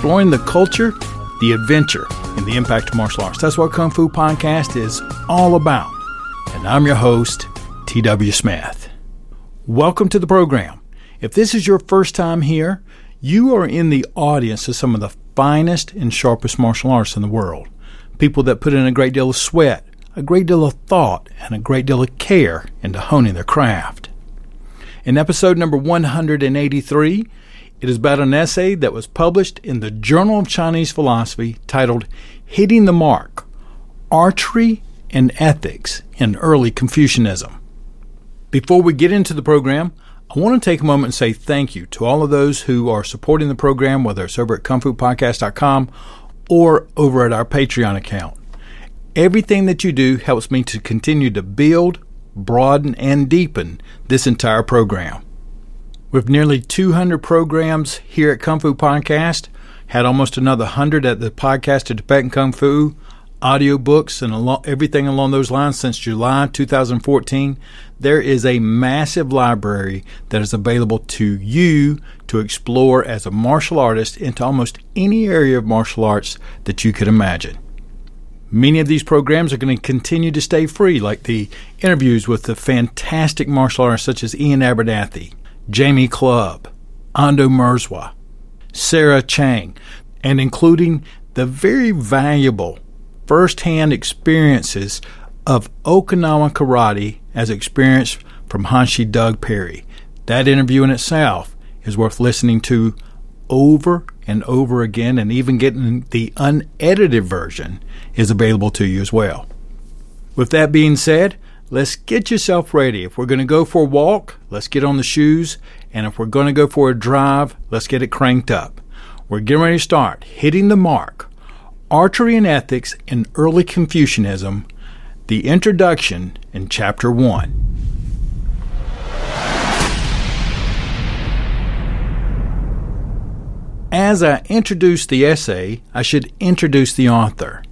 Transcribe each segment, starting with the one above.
exploring the culture, the adventure, and the impact of martial arts. That's what Kung Fu Podcast is all about. And I'm your host, T.W. Smith. Welcome to the program. If this is your first time here, you are in the audience of some of the finest and sharpest martial arts in the world. People that put in a great deal of sweat, a great deal of thought, and a great deal of care into honing their craft. In episode number 183, it is about an essay that was published in the Journal of Chinese Philosophy titled Hitting the Mark Archery and Ethics in Early Confucianism. Before we get into the program, I want to take a moment and say thank you to all of those who are supporting the program, whether it's over at kungfupodcast.com or over at our Patreon account. Everything that you do helps me to continue to build, broaden, and deepen this entire program. With nearly 200 programs here at Kung Fu Podcast, had almost another 100 at the Podcast of Tibetan Kung Fu, audiobooks, and everything along those lines since July 2014. There is a massive library that is available to you to explore as a martial artist into almost any area of martial arts that you could imagine. Many of these programs are going to continue to stay free, like the interviews with the fantastic martial artists such as Iain Abernethy, Jamie Clubb, Ando Merswa, Sarah Chang, and including the very valuable firsthand experiences of Okinawa karate as experienced from Hanshi Doug Perry. That interview in itself is worth listening to over and over again, and even getting the unedited version is available to you as well. With that being said, let's get yourself ready. If we're going to go for a walk, let's get on the shoes. And if we're going to go for a drive, let's get it cranked up. We're getting ready to start hitting the mark. Archery and Ethics in Early Confucianism, the introduction in Chapter 1. As I introduce the essay, I should introduce the author.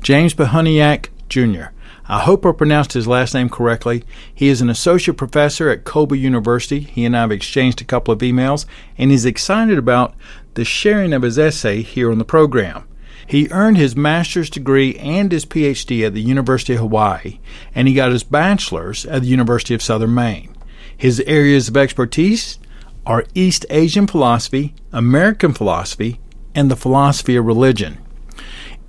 James Behuniak Jr. I hope I pronounced his last name correctly. He is an associate professor at Colby University. He and I have exchanged a couple of emails, and he's excited about the sharing of his essay here on the program. He earned his master's degree and his PhD at the University of Hawaii, and he got his bachelor's at the University of Southern Maine. His areas of expertise are East Asian philosophy, American philosophy, and the philosophy of religion.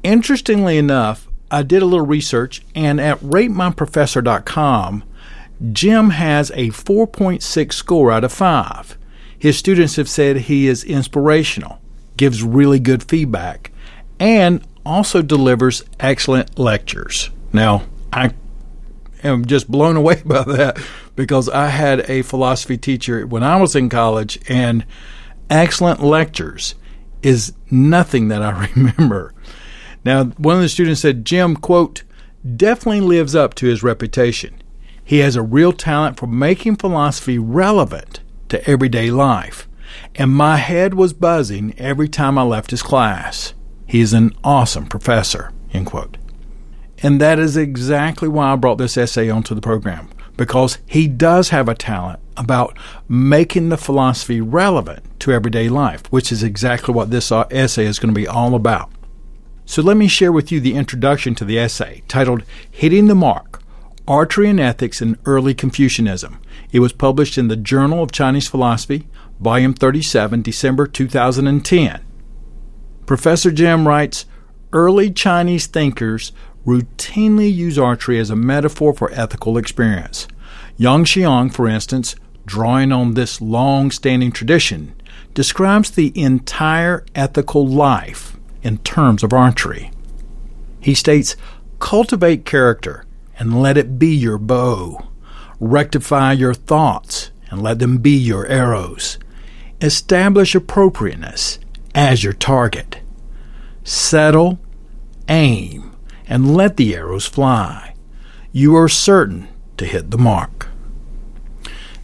Interestingly enough, I did a little research, and at ratemyprofessor.com, Jim has a 4.6 score out of 5. His students have said he is inspirational, gives really good feedback, and also delivers excellent lectures. Now, I am just blown away by that because I had a philosophy teacher when I was in college, and excellent lectures is nothing that I remember. Now, one of the students said, Jim, quote, definitely lives up to his reputation. He has a real talent for making philosophy relevant to everyday life. And my head was buzzing every time I left his class. He is an awesome professor, end quote. And that is exactly why I brought this essay onto the program, because he does have a talent about making the philosophy relevant to everyday life, which is exactly what this uh, essay is going to be all about. So let me share with you the introduction to the essay titled Hitting the Mark Archery and Ethics in Early Confucianism. It was published in the Journal of Chinese Philosophy, Volume 37, December 2010. Professor Jim writes Early Chinese thinkers routinely use archery as a metaphor for ethical experience. Yang Xiang, for instance, drawing on this long standing tradition, describes the entire ethical life in terms of archery. He states, Cultivate character and let it be your bow. Rectify your thoughts and let them be your arrows. Establish appropriateness as your target. Settle, aim, and let the arrows fly. You are certain to hit the mark.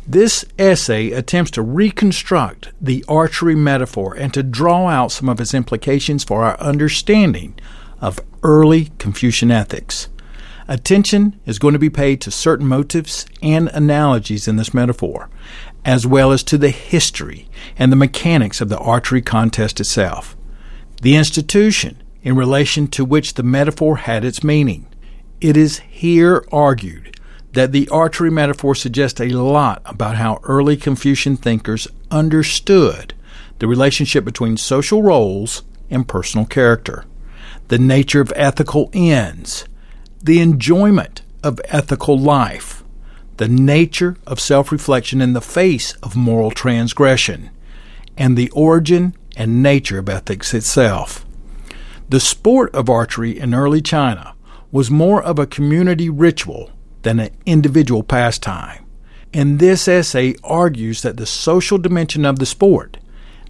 This essay attempts to reconstruct the archery metaphor and to draw out some of its implications for our understanding of early Confucian ethics. Attention is going to be paid to certain motives and analogies in this metaphor, as well as to the history and the mechanics of the archery contest itself. the institution in relation to which the metaphor had its meaning. It is here argued that the archery metaphor suggests a lot about how early Confucian thinkers understood the relationship between social roles and personal character, the nature of ethical ends, the enjoyment of ethical life, the nature of self reflection in the face of moral transgression, and the origin and nature of ethics itself. The sport of archery in early China was more of a community ritual than an individual pastime. And this essay argues that the social dimension of the sport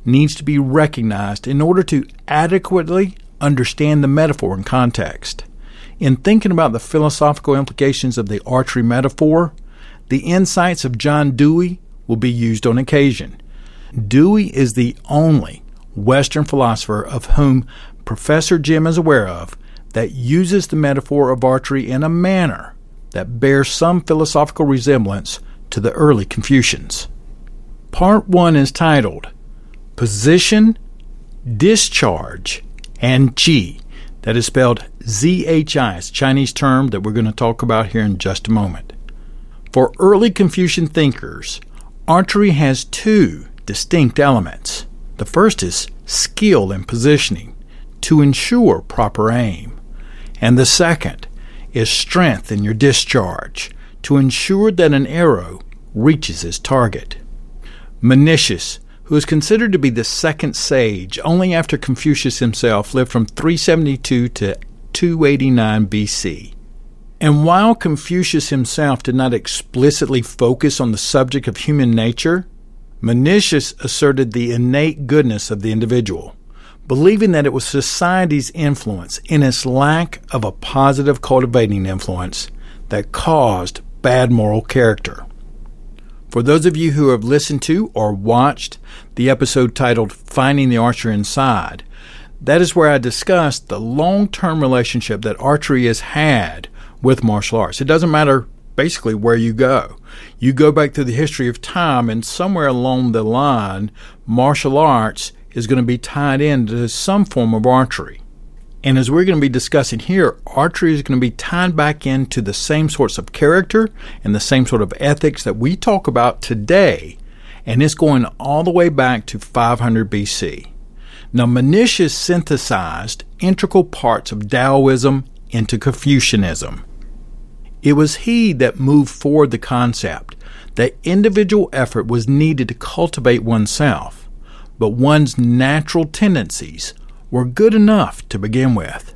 needs to be recognized in order to adequately understand the metaphor in context. In thinking about the philosophical implications of the archery metaphor, the insights of John Dewey will be used on occasion. Dewey is the only Western philosopher of whom Professor Jim is aware of that uses the metaphor of archery in a manner that bears some philosophical resemblance to the early Confucians. Part 1 is titled Position, Discharge, and Zhi. That is spelled ZHI. A Chinese term that we're going to talk about here in just a moment. For early Confucian thinkers, archery has two distinct elements. The first is skill in positioning to ensure proper aim, and the second is strength in your discharge to ensure that an arrow reaches its target. Mencius, who is considered to be the second sage only after Confucius himself, lived from 372 to 289 BC. And while Confucius himself did not explicitly focus on the subject of human nature, Mencius asserted the innate goodness of the individual believing that it was society's influence in its lack of a positive cultivating influence that caused bad moral character. For those of you who have listened to or watched the episode titled Finding the Archer Inside, that is where I discussed the long term relationship that archery has had with martial arts. It doesn't matter basically where you go. You go back through the history of time, and somewhere along the line, martial arts is going to be tied into some form of archery. And as we're going to be discussing here, archery is going to be tied back into the same sorts of character and the same sort of ethics that we talk about today. And it's going all the way back to 500 BC. Now, Mencius synthesized integral parts of Taoism into Confucianism. It was he that moved forward the concept that individual effort was needed to cultivate oneself but one's natural tendencies were good enough to begin with.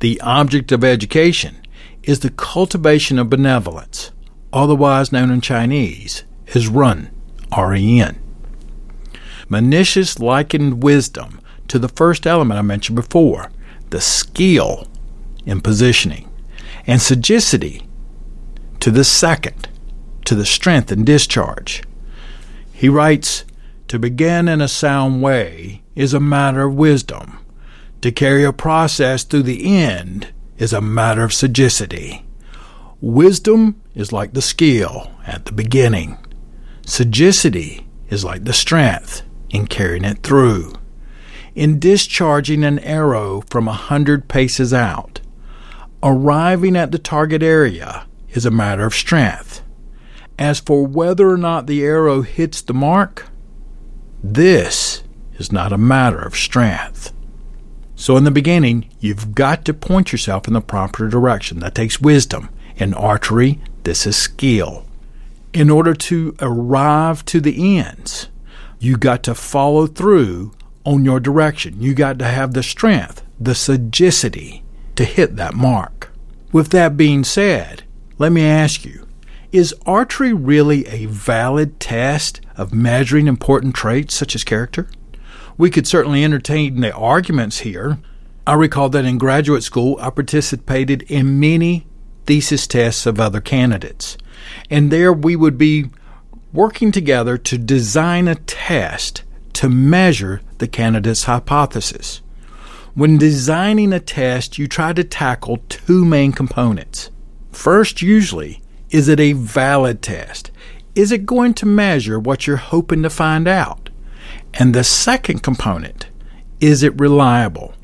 The object of education is the cultivation of benevolence, otherwise known in Chinese as Ren, R-E-N. Mencius likened wisdom to the first element I mentioned before, the skill in positioning, and sagacity to the second, to the strength and discharge. He writes, to begin in a sound way is a matter of wisdom. To carry a process through the end is a matter of sagacity. Wisdom is like the skill at the beginning. Sagacity is like the strength in carrying it through. In discharging an arrow from a hundred paces out, arriving at the target area is a matter of strength. As for whether or not the arrow hits the mark, this is not a matter of strength. So, in the beginning, you've got to point yourself in the proper direction. That takes wisdom. In archery, this is skill. In order to arrive to the ends, you got to follow through on your direction. You got to have the strength, the sagacity to hit that mark. With that being said, let me ask you is archery really a valid test of measuring important traits such as character? We could certainly entertain the arguments here. I recall that in graduate school I participated in many thesis tests of other candidates. And there we would be working together to design a test to measure the candidate's hypothesis. When designing a test, you try to tackle two main components. First, usually, is it a valid test? Is it going to measure what you're hoping to find out? And the second component Is it reliable?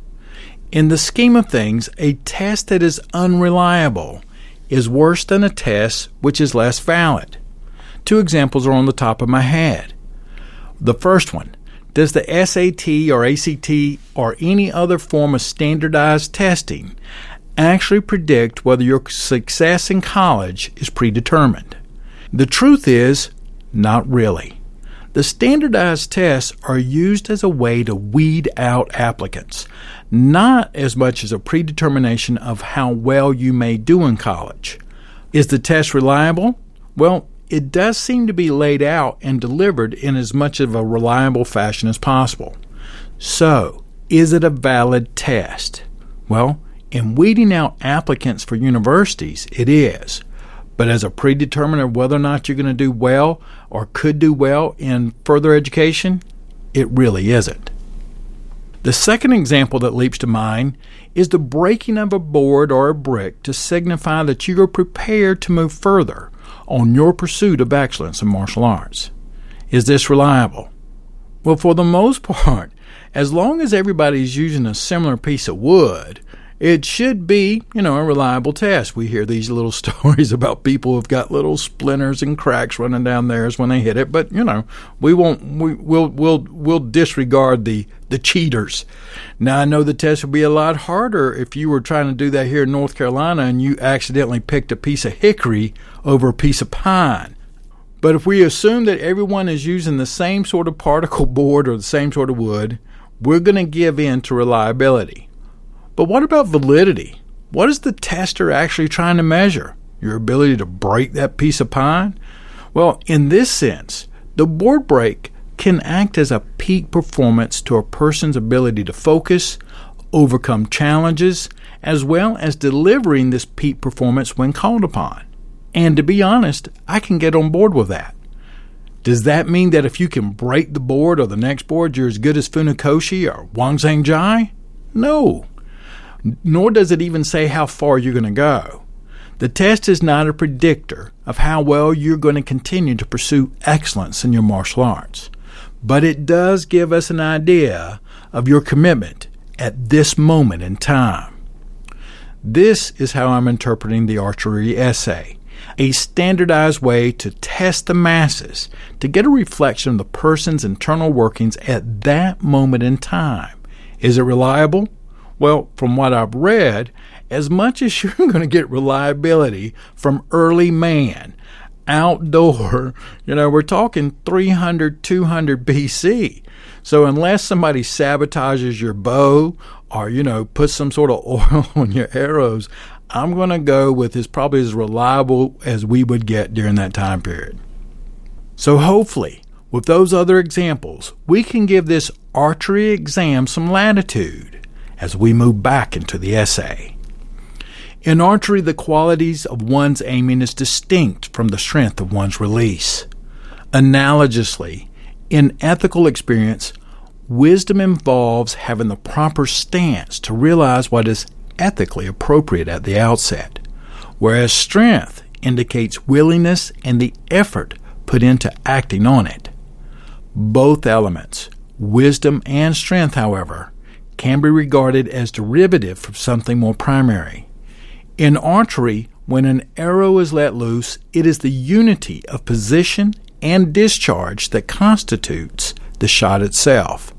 In the scheme of things, a test that is unreliable is worse than a test which is less valid. Two examples are on the top of my head. The first one Does the SAT or ACT or any other form of standardized testing actually predict whether your success in college is predetermined? The truth is, not really. The standardized tests are used as a way to weed out applicants, not as much as a predetermination of how well you may do in college. Is the test reliable? Well, it does seem to be laid out and delivered in as much of a reliable fashion as possible. So, is it a valid test? Well, in weeding out applicants for universities, it is. But as a predeterminer of whether or not you're going to do well or could do well in further education, it really isn't. The second example that leaps to mind is the breaking of a board or a brick to signify that you are prepared to move further on your pursuit of excellence in martial arts. Is this reliable? Well, for the most part, as long as everybody's using a similar piece of wood, it should be, you know, a reliable test. We hear these little stories about people who've got little splinters and cracks running down theirs when they hit it, but you know, we won't we will we'll we'll disregard the the cheaters. Now I know the test would be a lot harder if you were trying to do that here in North Carolina and you accidentally picked a piece of hickory over a piece of pine. But if we assume that everyone is using the same sort of particle board or the same sort of wood, we're going to give in to reliability. But what about validity? What is the tester actually trying to measure? Your ability to break that piece of pine? Well, in this sense, the board break can act as a peak performance to a person's ability to focus, overcome challenges, as well as delivering this peak performance when called upon. And to be honest, I can get on board with that. Does that mean that if you can break the board or the next board, you're as good as Funakoshi or Wang Zhangjie? No nor does it even say how far you're going to go. The test is not a predictor of how well you're going to continue to pursue excellence in your martial arts, but it does give us an idea of your commitment at this moment in time. This is how I'm interpreting the archery essay a standardized way to test the masses to get a reflection of the person's internal workings at that moment in time. Is it reliable? Well, from what I've read, as much as you're going to get reliability from early man, outdoor, you know, we're talking 300, 200 BC. So unless somebody sabotages your bow or, you know, puts some sort of oil on your arrows, I'm going to go with as probably as reliable as we would get during that time period. So hopefully, with those other examples, we can give this archery exam some latitude as we move back into the essay. In archery, the qualities of one's aiming is distinct from the strength of one's release. Analogously, in ethical experience, wisdom involves having the proper stance to realize what is ethically appropriate at the outset, whereas strength indicates willingness and the effort put into acting on it. Both elements, wisdom and strength, however, can be regarded as derivative from something more primary. In archery, when an arrow is let loose, it is the unity of position and discharge that constitutes the shot itself.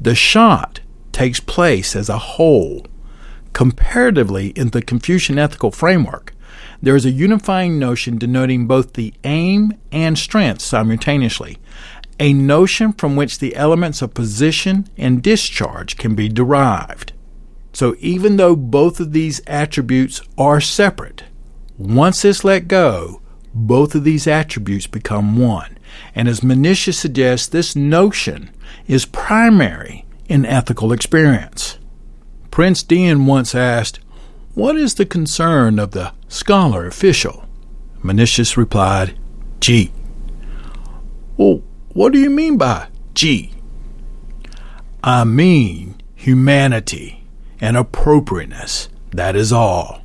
The shot takes place as a whole. Comparatively, in the Confucian ethical framework, there is a unifying notion denoting both the aim and strength simultaneously, a notion from which the elements of position and discharge can be derived. So even though both of these attributes are separate, once it's let go, both of these attributes become one. And as Mencius suggests, this notion is primary in ethical experience. Prince Dian once asked, What is the concern of the scholar official? Mencius replied, Zhi. Well, what do you mean by Zhi? I mean humanity and appropriateness. That is all.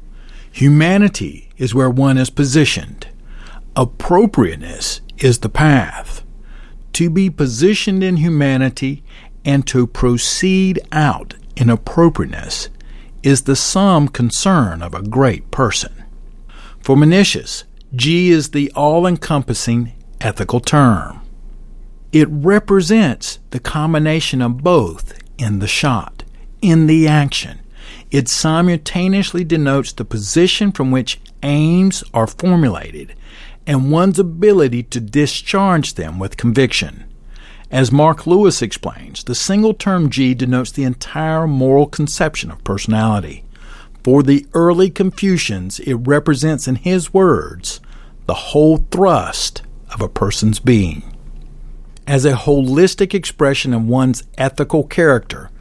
Humanity is where one is positioned. Appropriateness is the path. To be positioned in humanity and to proceed out in appropriateness is the sum concern of a great person. For Mencius, Zhi is the all encompassing ethical term. It represents the combination of both in the shot, in the action. It simultaneously denotes the position from which aims are formulated and one's ability to discharge them with conviction. As Mark Lewis explains, the single term Zhi denotes the entire moral conception of personality. For the early Confucians, it represents, in his words, the whole thrust of a person's being. As a holistic expression of one's ethical character,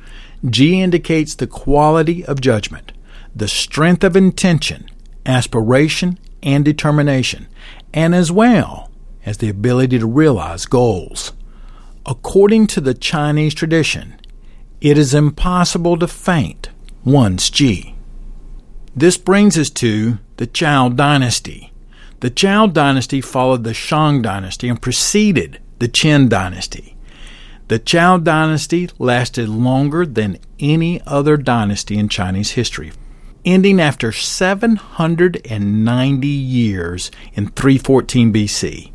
Zhi indicates the quality of judgment, the strength of intention, aspiration, and determination, and as well as the ability to realize goals. According to the Chinese tradition, it is impossible to faint one's Zhi. This brings us to the Zhou dynasty. The Zhou dynasty followed the Shang dynasty and preceded the Qin dynasty. The Zhou dynasty lasted longer than any other dynasty in Chinese history, ending after 790 years in 314 BC.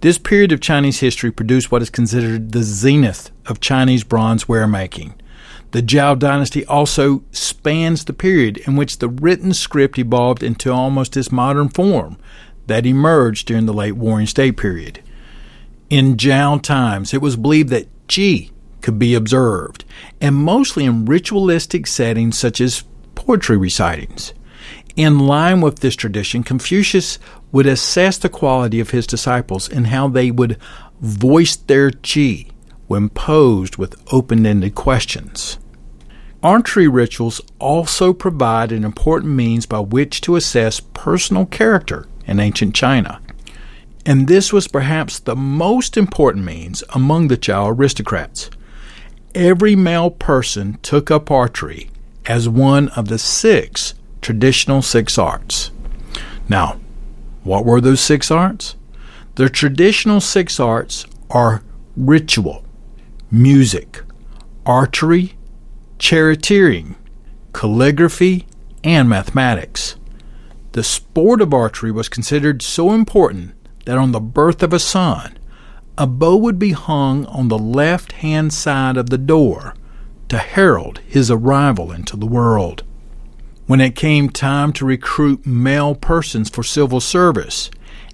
This period of Chinese history produced what is considered the zenith of Chinese bronzeware making. The Zhou dynasty also spans the period in which the written script evolved into almost its modern form that emerged during the late Warring State period. In Zhou times, it was believed that Zhi could be observed, and mostly in ritualistic settings such as poetry recitings. In line with this tradition, Confucius would assess the quality of his disciples and how they would voice their Zhi when posed with open ended questions. Archery rituals also provide an important means by which to assess personal character in ancient China. And this was perhaps the most important means among the Zhou aristocrats. Every male person took up archery as one of the six traditional six arts. Now, what were those six arts? The traditional six arts are ritual, music, archery, charioteering, calligraphy, and mathematics. The sport of archery was considered so important that on the birth of a son, a bow would be hung on the left hand side of the door to herald his arrival into the world. When it came time to recruit male persons for civil service,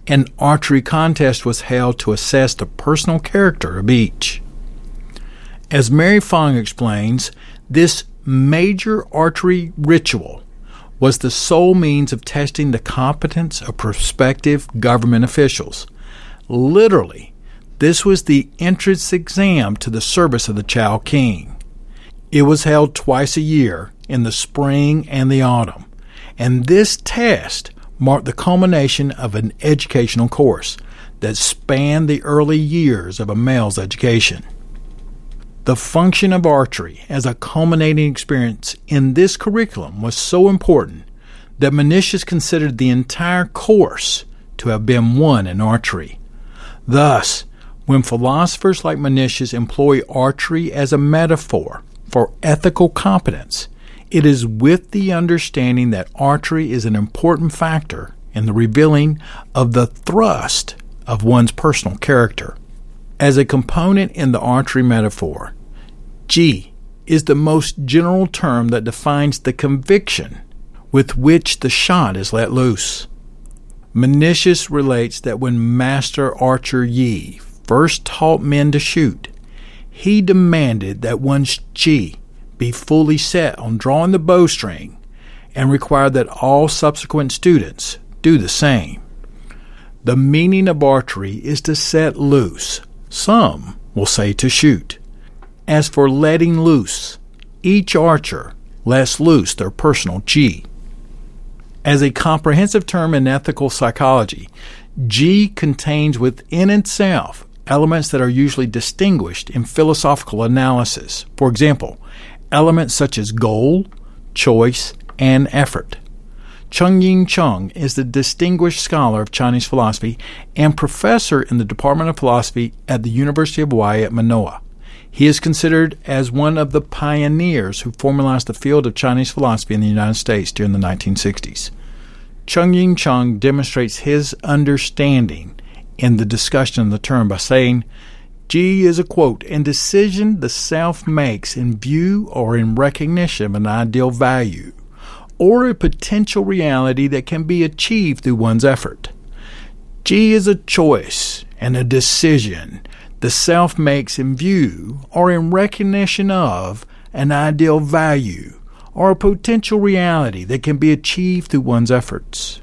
an archery contest was held to assess the personal character of each. As Mary Fong explains, this major archery ritual was the sole means of testing the competence of prospective government officials. Literally, this was the entrance exam to the service of the Zhou King. It was held twice a year in the spring and the autumn. And this test marked the culmination of an educational course that spanned the early years of a male's education. The function of archery as a culminating experience in this curriculum was so important that Mencius considered the entire course to have been won in archery. Thus, when philosophers like Mencius employ archery as a metaphor for ethical competence, it is with the understanding that archery is an important factor in the revealing of the thrust of one's personal character. As a component in the archery metaphor, Zhi is the most general term that defines the conviction with which the shot is let loose. Mencius relates that when Master Archer Yi first taught men to shoot, he demanded that one's Zhi be fully set on drawing the bowstring and required that all subsequent students do the same. The meaning of archery is to set loose. Some will say to shoot. As for letting loose, each archer lets loose their personal Zhi. As a comprehensive term in ethical psychology, Zhi contains within itself elements that are usually distinguished in philosophical analysis. For example, elements such as goal, choice, and effort. Cheng-Yin Chung is the distinguished scholar of Chinese philosophy and professor in the Department of Philosophy at the University of Hawaii at Manoa. He is considered as one of the pioneers who formalized the field of Chinese philosophy in the United States during the 1960s. Chung-Ying Cheng demonstrates his understanding in the discussion of the term by saying, Zhi is a quote, and decision the self makes in view or in recognition of an ideal value or a potential reality that can be achieved through one's effort. Zhi is a choice and a decision the self makes in view or in recognition of an ideal value or a potential reality that can be achieved through one's efforts.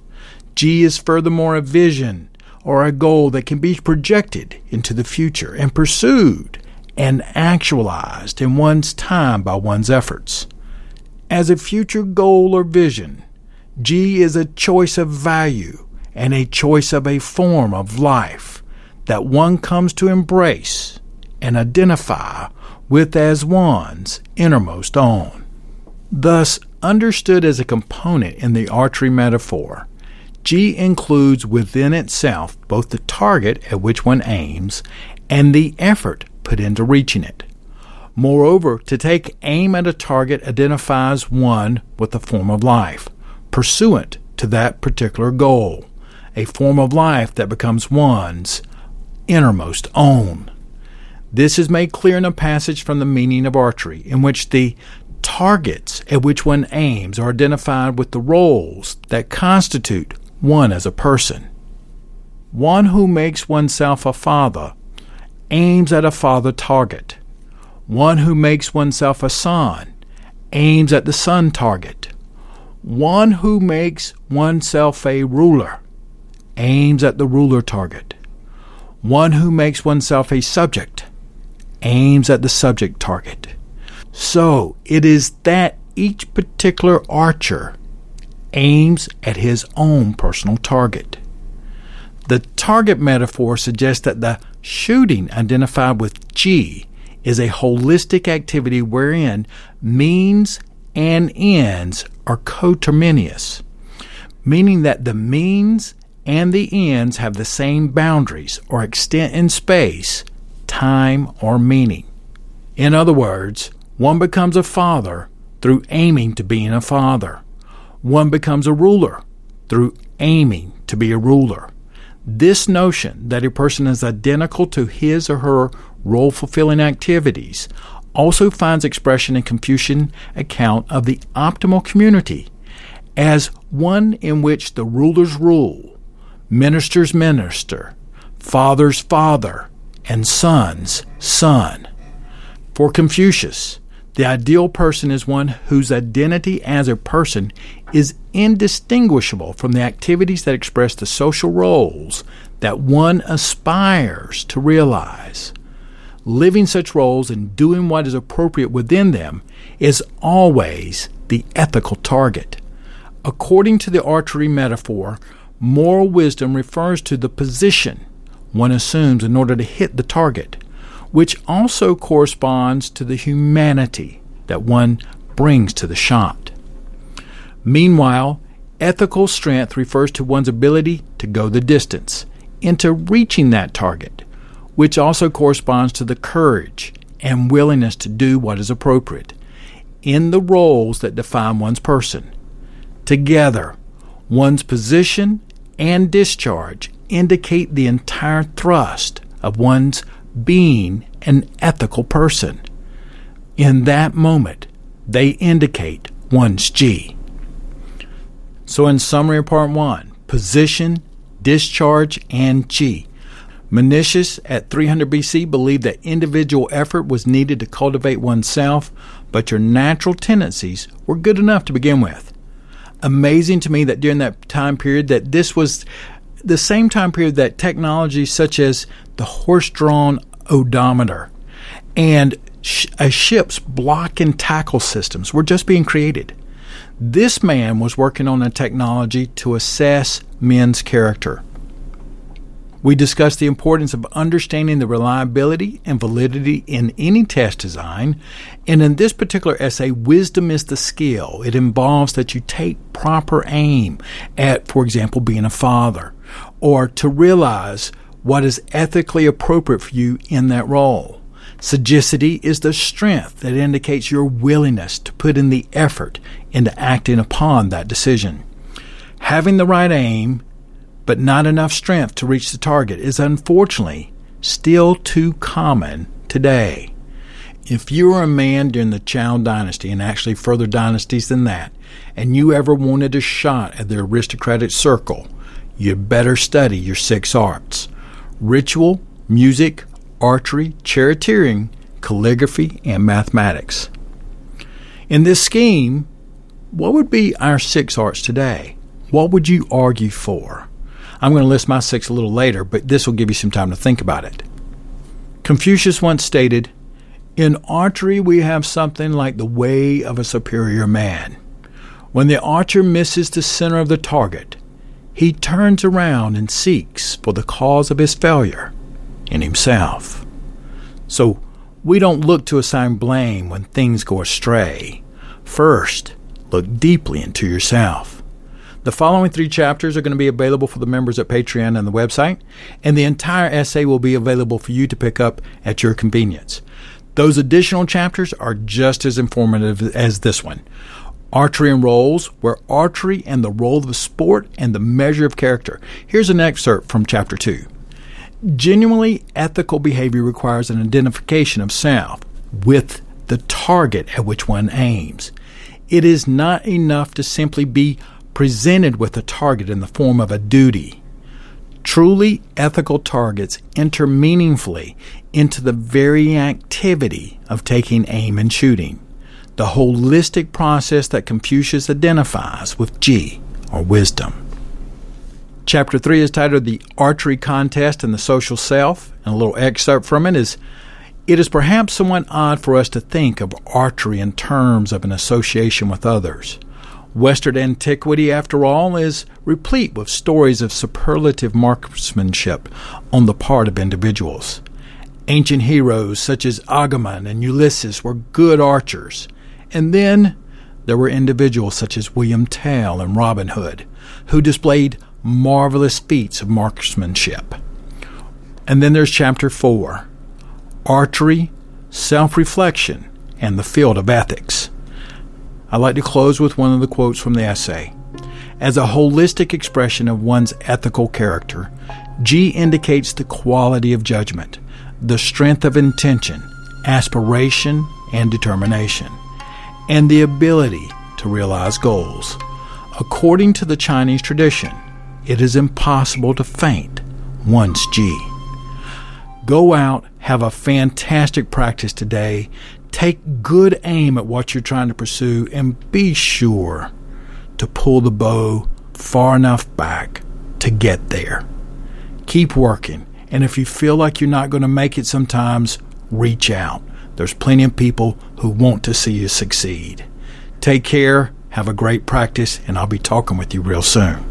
Zhi is furthermore a vision or a goal that can be projected into the future and pursued and actualized in one's time by one's efforts. As a future goal or vision, Zhi is a choice of value and a choice of a form of life that one comes to embrace and identify with as one's innermost own. Thus, understood as a component in the archery metaphor, Zhi includes within itself both the target at which one aims and the effort put into reaching it. Moreover, to take aim at a target identifies one with a form of life, pursuant to that particular goal, a form of life that becomes one's innermost own. This is made clear in a passage from the meaning of archery, in which the targets at which one aims are identified with the roles that constitute one as a person. One who makes oneself a father aims at a father target. One who makes oneself a son aims at the sun target. One who makes oneself a ruler aims at the ruler target. One who makes oneself a subject aims at the subject target. So it is that each particular archer aims at his own personal target. The target metaphor suggests that the shooting identified with Zhi is a holistic activity wherein means and ends are coterminous, meaning that the means and the ends have the same boundaries or extent in space, time, or meaning. In other words, one becomes a father through aiming to being a father. One becomes a ruler through aiming to be a ruler. This notion that a person is identical to his or her role fulfilling activities also finds expression in Confucian account of the optimal community as one in which the rulers rule, ministers minister, fathers father, and sons son. For Confucius, the ideal person is one whose identity as a person is indistinguishable from the activities that express the social roles that one aspires to realize. Living such roles and doing what is appropriate within them is always the ethical target. According to the archery metaphor, moral wisdom refers to the position one assumes in order to hit the target which also corresponds to the humanity that one brings to the shot. Meanwhile, ethical strength refers to one's ability to go the distance into reaching that target, which also corresponds to the courage and willingness to do what is appropriate in the roles that define one's person. Together, one's position and discharge indicate the entire thrust of one's being an ethical person. In that moment, they indicate one's Zhi. So, in summary part one, position, discharge, and Zhi. Mencius at 300 BC believed that individual effort was needed to cultivate oneself, but your natural tendencies were good enough to begin with. Amazing to me that during that time period that this was the same time period that technology such as the horse-drawn odometer and sh- a ship's block and tackle systems were just being created. This man was working on a technology to assess men's character. We discussed the importance of understanding the reliability and validity in any test design. And in this particular essay, wisdom is the skill. It involves that you take proper aim at, for example, being a father, or to realize what is ethically appropriate for you in that role. Sagacity is the strength that indicates your willingness to put in the effort into acting upon that decision. Having the right aim, but not enough strength to reach the target, is unfortunately still too common today. If you were a man during the Zhou dynasty and actually further dynasties than that, and you ever wanted a shot at the aristocratic circle, you'd better study your six arts ritual, music, archery, charioteering, calligraphy, and mathematics. In this scheme, what would be our six arts today? What would you argue for? I'm going to list my six a little later, but this will give you some time to think about it. Confucius once stated, In archery, we have something like the way of a superior man. When the archer misses the center of the target, he turns around and seeks for the cause of his failure in himself. So we don't look to assign blame when things go astray. First, look deeply into yourself. The following three chapters are going to be available for the members at Patreon and the website, and the entire essay will be available for you to pick up at your convenience. Those additional chapters are just as informative as this one. Archery and Roles, where archery and the role of the sport and the measure of character. Here's an excerpt from chapter 2. Genuinely ethical behavior requires an identification of self with the target at which one aims. It is not enough to simply be presented with a target in the form of a duty. Truly ethical targets enter meaningfully into the very activity of taking aim and shooting, the holistic process that Confucius identifies with Zhi, or wisdom. Chapter 3 is titled The Archery Contest and the Social Self, and a little excerpt from it is It is perhaps somewhat odd for us to think of archery in terms of an association with others. Western antiquity, after all, is replete with stories of superlative marksmanship on the part of individuals. Ancient heroes such as Agamemnon and Ulysses were good archers, and then there were individuals such as William Tell and Robin Hood who displayed marvelous feats of marksmanship. And then there's chapter 4 Archery, Self Reflection, and the Field of Ethics. I'd like to close with one of the quotes from the essay. As a holistic expression of one's ethical character, Zhi indicates the quality of judgment, the strength of intention, aspiration, and determination, and the ability to realize goals. According to the Chinese tradition, it is impossible to faint once Zhi. Go out, have a fantastic practice today, take good aim at what you're trying to pursue, and be sure to pull the bow far enough back to get there. Keep working, and if you feel like you're not going to make it sometimes, reach out. There's plenty of people who want to see you succeed. Take care, have a great practice, and I'll be talking with you real soon.